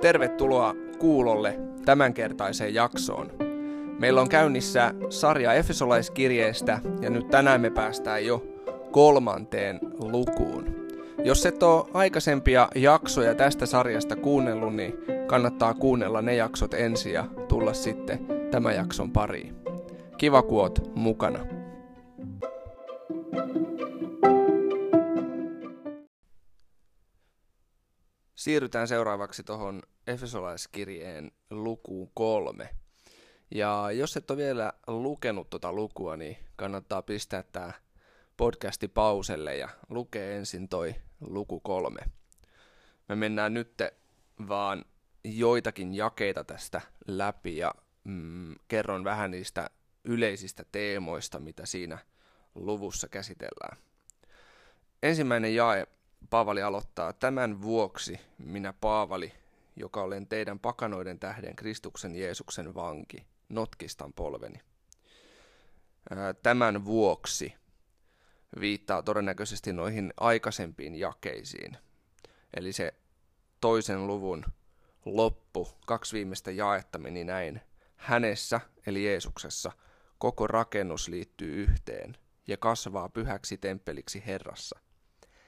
Tervetuloa kuulolle tämänkertaiseen jaksoon. Meillä on käynnissä sarja Efesolaiskirjeestä ja nyt tänään me päästään jo kolmanteen lukuun. Jos et ole aikaisempia jaksoja tästä sarjasta kuunnellut, niin kannattaa kuunnella ne jaksot ensin ja tulla sitten tämän jakson pariin. Kiva, kun mukana. Siirrytään seuraavaksi tuohon Efesolaiskirjeen lukuun kolme. Ja jos et ole vielä lukenut tuota lukua, niin kannattaa pistää tämä podcasti pauselle ja lukee ensin toi luku kolme. Me mennään nyt vaan joitakin jakeita tästä läpi ja mm, kerron vähän niistä yleisistä teemoista, mitä siinä luvussa käsitellään. Ensimmäinen jae Paavali aloittaa, tämän vuoksi minä Paavali, joka olen teidän pakanoiden tähden Kristuksen Jeesuksen vanki, notkistan polveni. Tämän vuoksi viittaa todennäköisesti noihin aikaisempiin jakeisiin. Eli se toisen luvun loppu, kaksi viimeistä jaetta meni näin. Hänessä, eli Jeesuksessa, koko rakennus liittyy yhteen ja kasvaa pyhäksi temppeliksi Herrassa.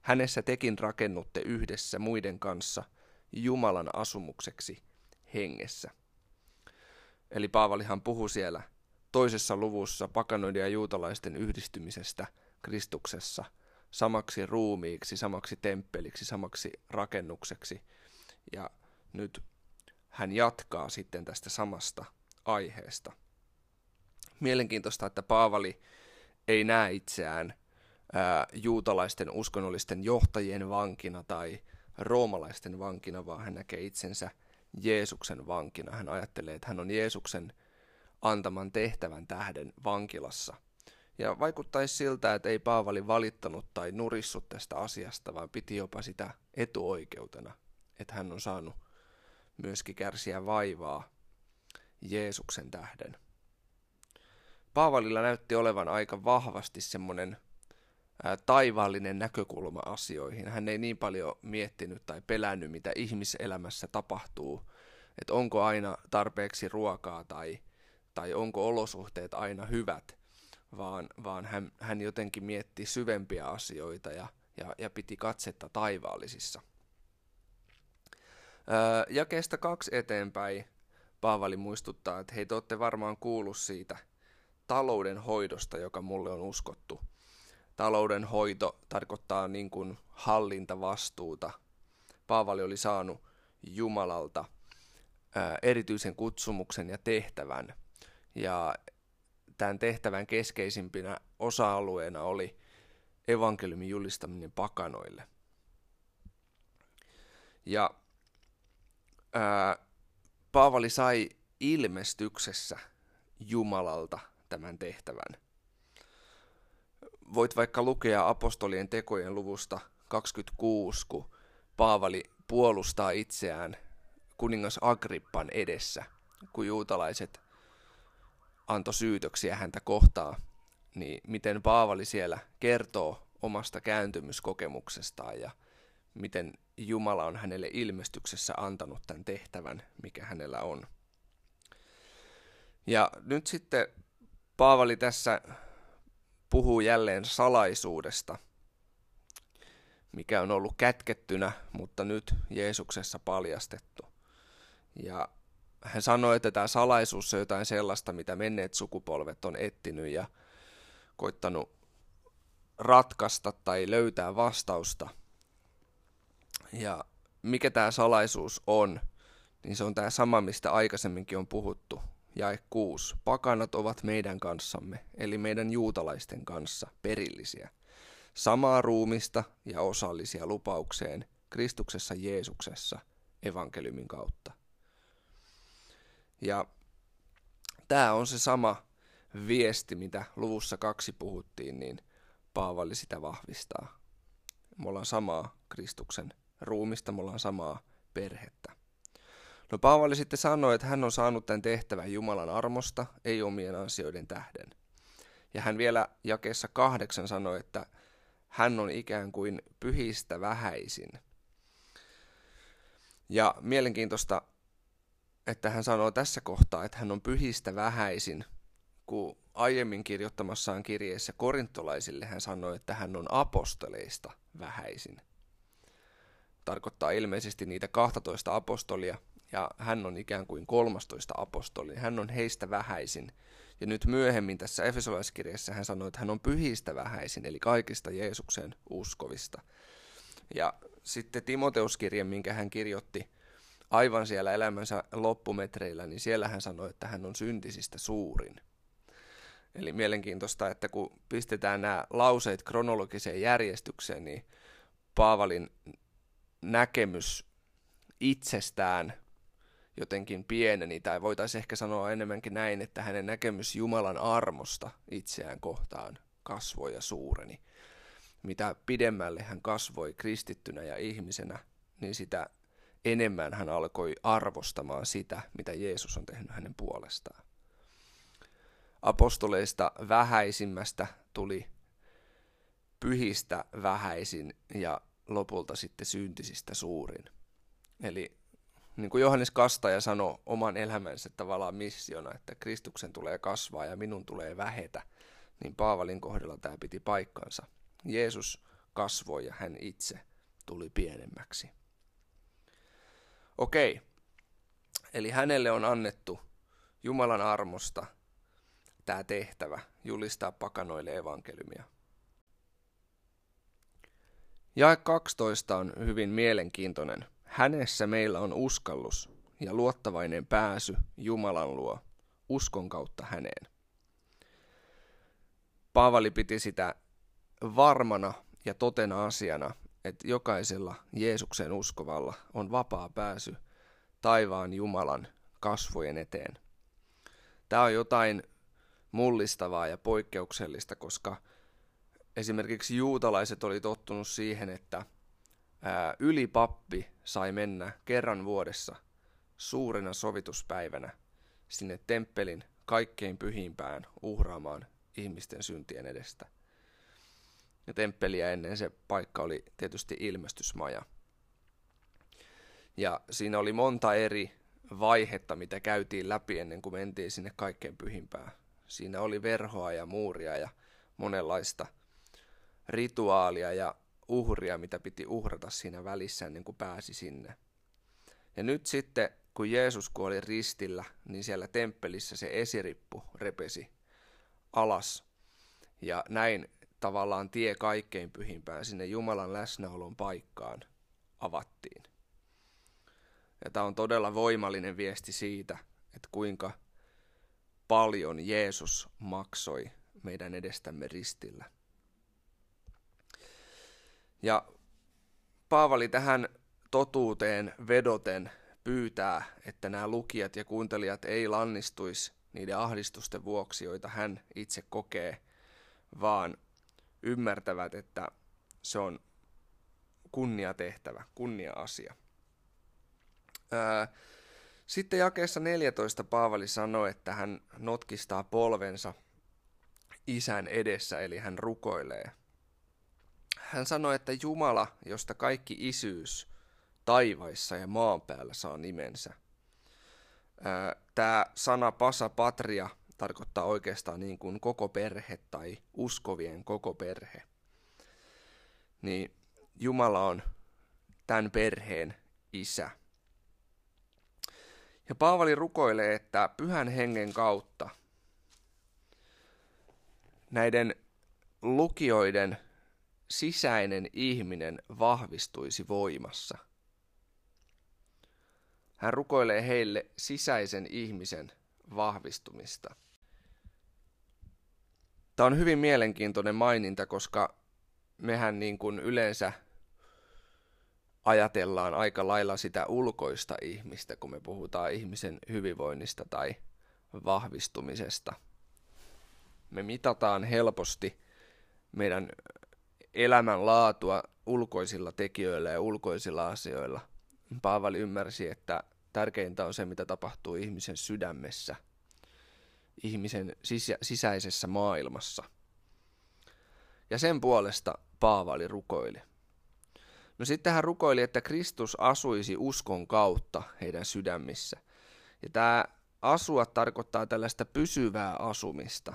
Hänessä tekin rakennutte yhdessä muiden kanssa Jumalan asumukseksi hengessä. Eli Paavalihan puhuu siellä toisessa luvussa pakanoiden ja juutalaisten yhdistymisestä Kristuksessa samaksi ruumiiksi, samaksi temppeliksi, samaksi rakennukseksi. Ja nyt hän jatkaa sitten tästä samasta aiheesta. Mielenkiintoista, että Paavali ei näe itseään ää, juutalaisten uskonnollisten johtajien vankina tai roomalaisten vankina, vaan hän näkee itsensä Jeesuksen vankina. Hän ajattelee, että hän on Jeesuksen antaman tehtävän tähden vankilassa. Ja vaikuttaisi siltä, että ei Paavali valittanut tai nurissut tästä asiasta, vaan piti jopa sitä etuoikeutena, että hän on saanut myöskin kärsiä vaivaa Jeesuksen tähden. Paavalilla näytti olevan aika vahvasti semmoinen taivaallinen näkökulma asioihin. Hän ei niin paljon miettinyt tai pelännyt, mitä ihmiselämässä tapahtuu, että onko aina tarpeeksi ruokaa tai, tai onko olosuhteet aina hyvät, vaan, vaan hän, hän jotenkin mietti syvempiä asioita ja, ja, ja piti katsetta taivaallisissa. Öö, jakeesta kaksi eteenpäin Paavali muistuttaa, että hei, te olette varmaan kuullut siitä talouden hoidosta, joka mulle on uskottu. Talouden hoito tarkoittaa niin kuin hallintavastuuta. Paavali oli saanut Jumalalta ää, erityisen kutsumuksen ja tehtävän. Ja tämän tehtävän keskeisimpinä osa-alueena oli evankeliumin julistaminen pakanoille. Ja ää, Paavali sai ilmestyksessä Jumalalta tämän tehtävän. Voit vaikka lukea apostolien tekojen luvusta 26, kun Paavali puolustaa itseään kuningas Agrippan edessä, kun juutalaiset antoi syytöksiä häntä kohtaa, niin miten Paavali siellä kertoo omasta kääntymyskokemuksestaan ja miten Jumala on hänelle ilmestyksessä antanut tämän tehtävän, mikä hänellä on. Ja nyt sitten Paavali tässä puhuu jälleen salaisuudesta, mikä on ollut kätkettynä, mutta nyt Jeesuksessa paljastettu. Ja hän sanoi, että tämä salaisuus on jotain sellaista, mitä menneet sukupolvet on etsinyt ja koittanut ratkaista tai löytää vastausta – ja mikä tämä salaisuus on, niin se on tämä sama, mistä aikaisemminkin on puhuttu. Jae 6. Pakanat ovat meidän kanssamme, eli meidän juutalaisten kanssa, perillisiä. Samaa ruumista ja osallisia lupaukseen Kristuksessa Jeesuksessa evankeliumin kautta. Ja tämä on se sama viesti, mitä luvussa kaksi puhuttiin, niin Paavali sitä vahvistaa. Me ollaan samaa Kristuksen ruumista, me ollaan samaa perhettä. No Paavali sitten sanoi, että hän on saanut tämän tehtävän Jumalan armosta, ei omien ansioiden tähden. Ja hän vielä jakeessa kahdeksan sanoi, että hän on ikään kuin pyhistä vähäisin. Ja mielenkiintoista, että hän sanoo tässä kohtaa, että hän on pyhistä vähäisin, kun aiemmin kirjoittamassaan kirjeessä korintolaisille hän sanoi, että hän on apostoleista vähäisin. Tarkoittaa ilmeisesti niitä 12 apostolia, ja hän on ikään kuin 13 apostoli. Hän on heistä vähäisin. Ja nyt myöhemmin tässä Efesolaiskirjassa hän sanoi, että hän on pyhistä vähäisin, eli kaikista Jeesuksen uskovista. Ja sitten Timoteuskirje, minkä hän kirjoitti aivan siellä elämänsä loppumetreillä, niin siellä hän sanoi, että hän on syntisistä suurin. Eli mielenkiintoista, että kun pistetään nämä lauseet kronologiseen järjestykseen, niin Paavalin näkemys itsestään jotenkin pieneni, tai voitaisiin ehkä sanoa enemmänkin näin, että hänen näkemys Jumalan armosta itseään kohtaan kasvoi ja suureni. Mitä pidemmälle hän kasvoi kristittynä ja ihmisenä, niin sitä enemmän hän alkoi arvostamaan sitä, mitä Jeesus on tehnyt hänen puolestaan. Apostoleista vähäisimmästä tuli pyhistä vähäisin ja lopulta sitten syntisistä suurin. Eli niin kuin Johannes Kastaja sanoi oman elämänsä tavallaan missiona, että Kristuksen tulee kasvaa ja minun tulee vähetä, niin Paavalin kohdalla tämä piti paikkansa. Jeesus kasvoi ja hän itse tuli pienemmäksi. Okei, eli hänelle on annettu Jumalan armosta tämä tehtävä julistaa pakanoille evankeliumia. Jae 12 on hyvin mielenkiintoinen. Hänessä meillä on uskallus ja luottavainen pääsy Jumalan luo uskon kautta häneen. Paavali piti sitä varmana ja totena asiana, että jokaisella Jeesuksen uskovalla on vapaa pääsy taivaan Jumalan kasvojen eteen. Tämä on jotain mullistavaa ja poikkeuksellista, koska esimerkiksi juutalaiset oli tottunut siihen, että ylipappi sai mennä kerran vuodessa suurena sovituspäivänä sinne temppelin kaikkein pyhimpään uhraamaan ihmisten syntien edestä. Ja temppeliä ennen se paikka oli tietysti ilmestysmaja. Ja siinä oli monta eri vaihetta, mitä käytiin läpi ennen kuin mentiin sinne kaikkein pyhimpään. Siinä oli verhoa ja muuria ja monenlaista rituaalia ja uhria, mitä piti uhrata siinä välissä ennen kuin pääsi sinne. Ja nyt sitten, kun Jeesus kuoli ristillä, niin siellä temppelissä se esirippu repesi alas. Ja näin tavallaan tie kaikkein pyhimpään sinne Jumalan läsnäolon paikkaan avattiin. Ja tämä on todella voimallinen viesti siitä, että kuinka paljon Jeesus maksoi meidän edestämme ristillä. Ja Paavali tähän totuuteen vedoten pyytää, että nämä lukijat ja kuuntelijat ei lannistuisi niiden ahdistusten vuoksi, joita hän itse kokee, vaan ymmärtävät, että se on kunnia tehtävä, kunnia asia. sitten jakeessa 14 Paavali sanoi, että hän notkistaa polvensa isän edessä, eli hän rukoilee. Hän sanoi, että Jumala, josta kaikki isyys taivaissa ja maan päällä saa nimensä. Tämä sana pasa patria tarkoittaa oikeastaan niin kuin koko perhe tai uskovien koko perhe. Niin Jumala on tämän perheen isä. Ja Paavali rukoilee, että pyhän hengen kautta näiden lukijoiden sisäinen ihminen vahvistuisi voimassa. Hän rukoilee heille sisäisen ihmisen vahvistumista. Tämä on hyvin mielenkiintoinen maininta, koska mehän niin kuin yleensä ajatellaan aika lailla sitä ulkoista ihmistä, kun me puhutaan ihmisen hyvinvoinnista tai vahvistumisesta. Me mitataan helposti meidän elämänlaatua ulkoisilla tekijöillä ja ulkoisilla asioilla. Paavali ymmärsi, että tärkeintä on se, mitä tapahtuu ihmisen sydämessä, ihmisen sisä- sisäisessä maailmassa. Ja sen puolesta Paavali rukoili? No sitten hän rukoili, että Kristus asuisi uskon kautta heidän sydämissä. Ja tämä asua tarkoittaa tällaista pysyvää asumista.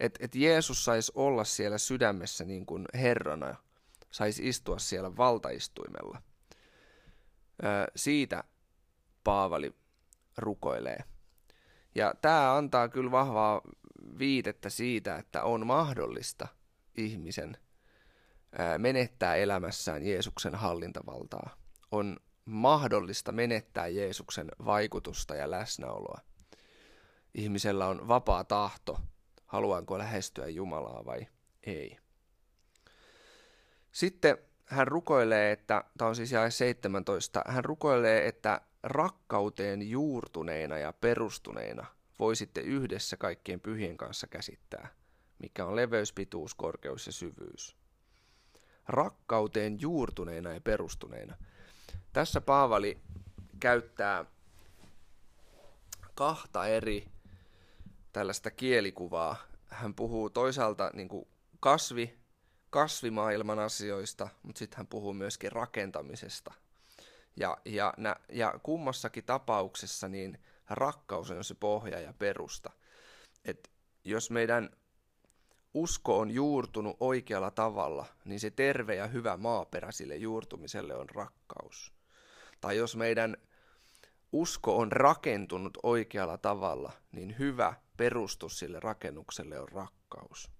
Että et Jeesus saisi olla siellä sydämessä niin kuin Herrana, saisi istua siellä valtaistuimella. Ö, siitä Paavali rukoilee. Ja tämä antaa kyllä vahvaa viitettä siitä, että on mahdollista ihmisen menettää elämässään Jeesuksen hallintavaltaa. On mahdollista menettää Jeesuksen vaikutusta ja läsnäoloa. Ihmisellä on vapaa tahto, haluanko lähestyä Jumalaa vai ei. Sitten hän rukoilee, että, tämä on siis jae 17, hän rukoilee, että rakkauteen juurtuneina ja perustuneina voisitte yhdessä kaikkien pyhien kanssa käsittää, mikä on leveys, pituus, korkeus ja syvyys. Rakkauteen juurtuneina ja perustuneina. Tässä Paavali käyttää kahta eri tällaista kielikuvaa. Hän puhuu toisaalta niin kuin kasvi, kasvimaailman asioista, mutta sitten hän puhuu myöskin rakentamisesta. Ja, ja, nä, ja kummassakin tapauksessa niin rakkaus on se pohja ja perusta. Et jos meidän usko on juurtunut oikealla tavalla, niin se terve ja hyvä maaperä sille juurtumiselle on rakkaus. Tai jos meidän usko on rakentunut oikealla tavalla, niin hyvä perustus sille rakennukselle on rakkaus.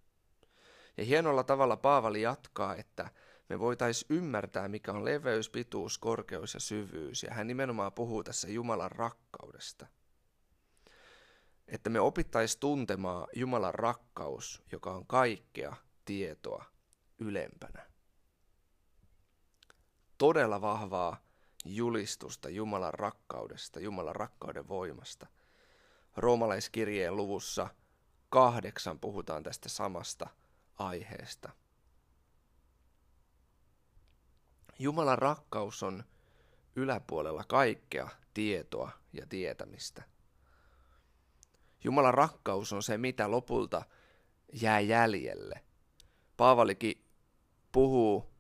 Ja hienolla tavalla Paavali jatkaa, että me voitaisiin ymmärtää, mikä on leveys, pituus, korkeus ja syvyys. Ja hän nimenomaan puhuu tässä Jumalan rakkaudesta. Että me opittaisiin tuntemaan Jumalan rakkaus, joka on kaikkea tietoa ylempänä. Todella vahvaa julistusta Jumalan rakkaudesta, Jumalan rakkauden voimasta. Roomalaiskirjeen luvussa kahdeksan puhutaan tästä samasta aiheesta – Jumalan rakkaus on yläpuolella kaikkea tietoa ja tietämistä. Jumalan rakkaus on se, mitä lopulta jää jäljelle. Paavalikin puhuu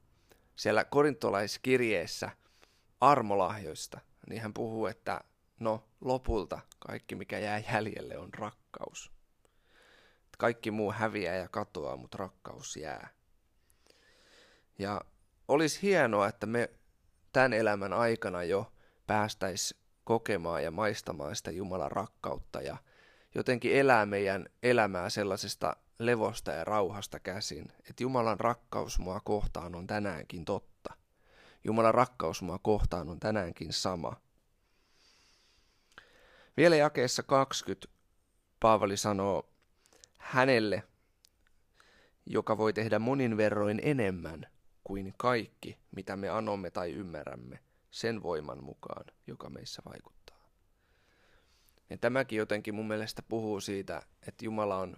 siellä korintolaiskirjeessä armolahjoista, niin hän puhuu, että no lopulta kaikki mikä jää jäljelle on rakkaus. Kaikki muu häviää ja katoaa, mutta rakkaus jää. Ja olisi hienoa, että me tämän elämän aikana jo päästäisiin kokemaan ja maistamaan sitä Jumalan rakkautta ja jotenkin elää meidän elämää sellaisesta levosta ja rauhasta käsin, että Jumalan rakkaus mua kohtaan on tänäänkin totta. Jumalan rakkaus mua kohtaan on tänäänkin sama. Vielä jakeessa 20 Paavali sanoo, hänelle, joka voi tehdä monin verroin enemmän kuin kaikki, mitä me anomme tai ymmärrämme, sen voiman mukaan, joka meissä vaikuttaa. Ja tämäkin jotenkin mun mielestä puhuu siitä, että Jumala on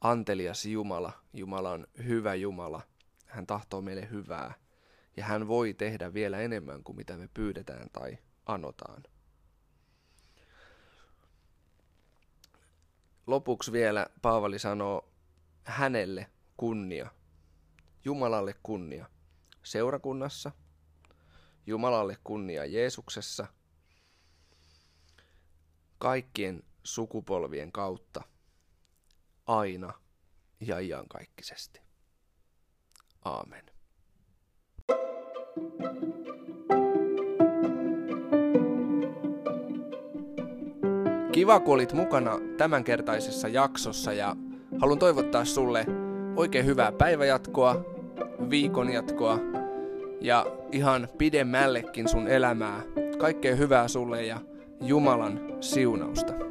antelias Jumala, Jumala on hyvä Jumala, hän tahtoo meille hyvää, ja hän voi tehdä vielä enemmän kuin mitä me pyydetään tai anotaan. Lopuksi vielä Paavali sanoo hänelle kunnia Jumalalle kunnia seurakunnassa, Jumalalle kunnia Jeesuksessa, kaikkien sukupolvien kautta, aina ja iankaikkisesti. Aamen. Kiva, kun olit mukana tämänkertaisessa jaksossa ja haluan toivottaa sulle oikein hyvää päiväjatkoa, viikon jatkoa ja ihan pidemmällekin sun elämää. Kaikkea hyvää sulle ja Jumalan siunausta.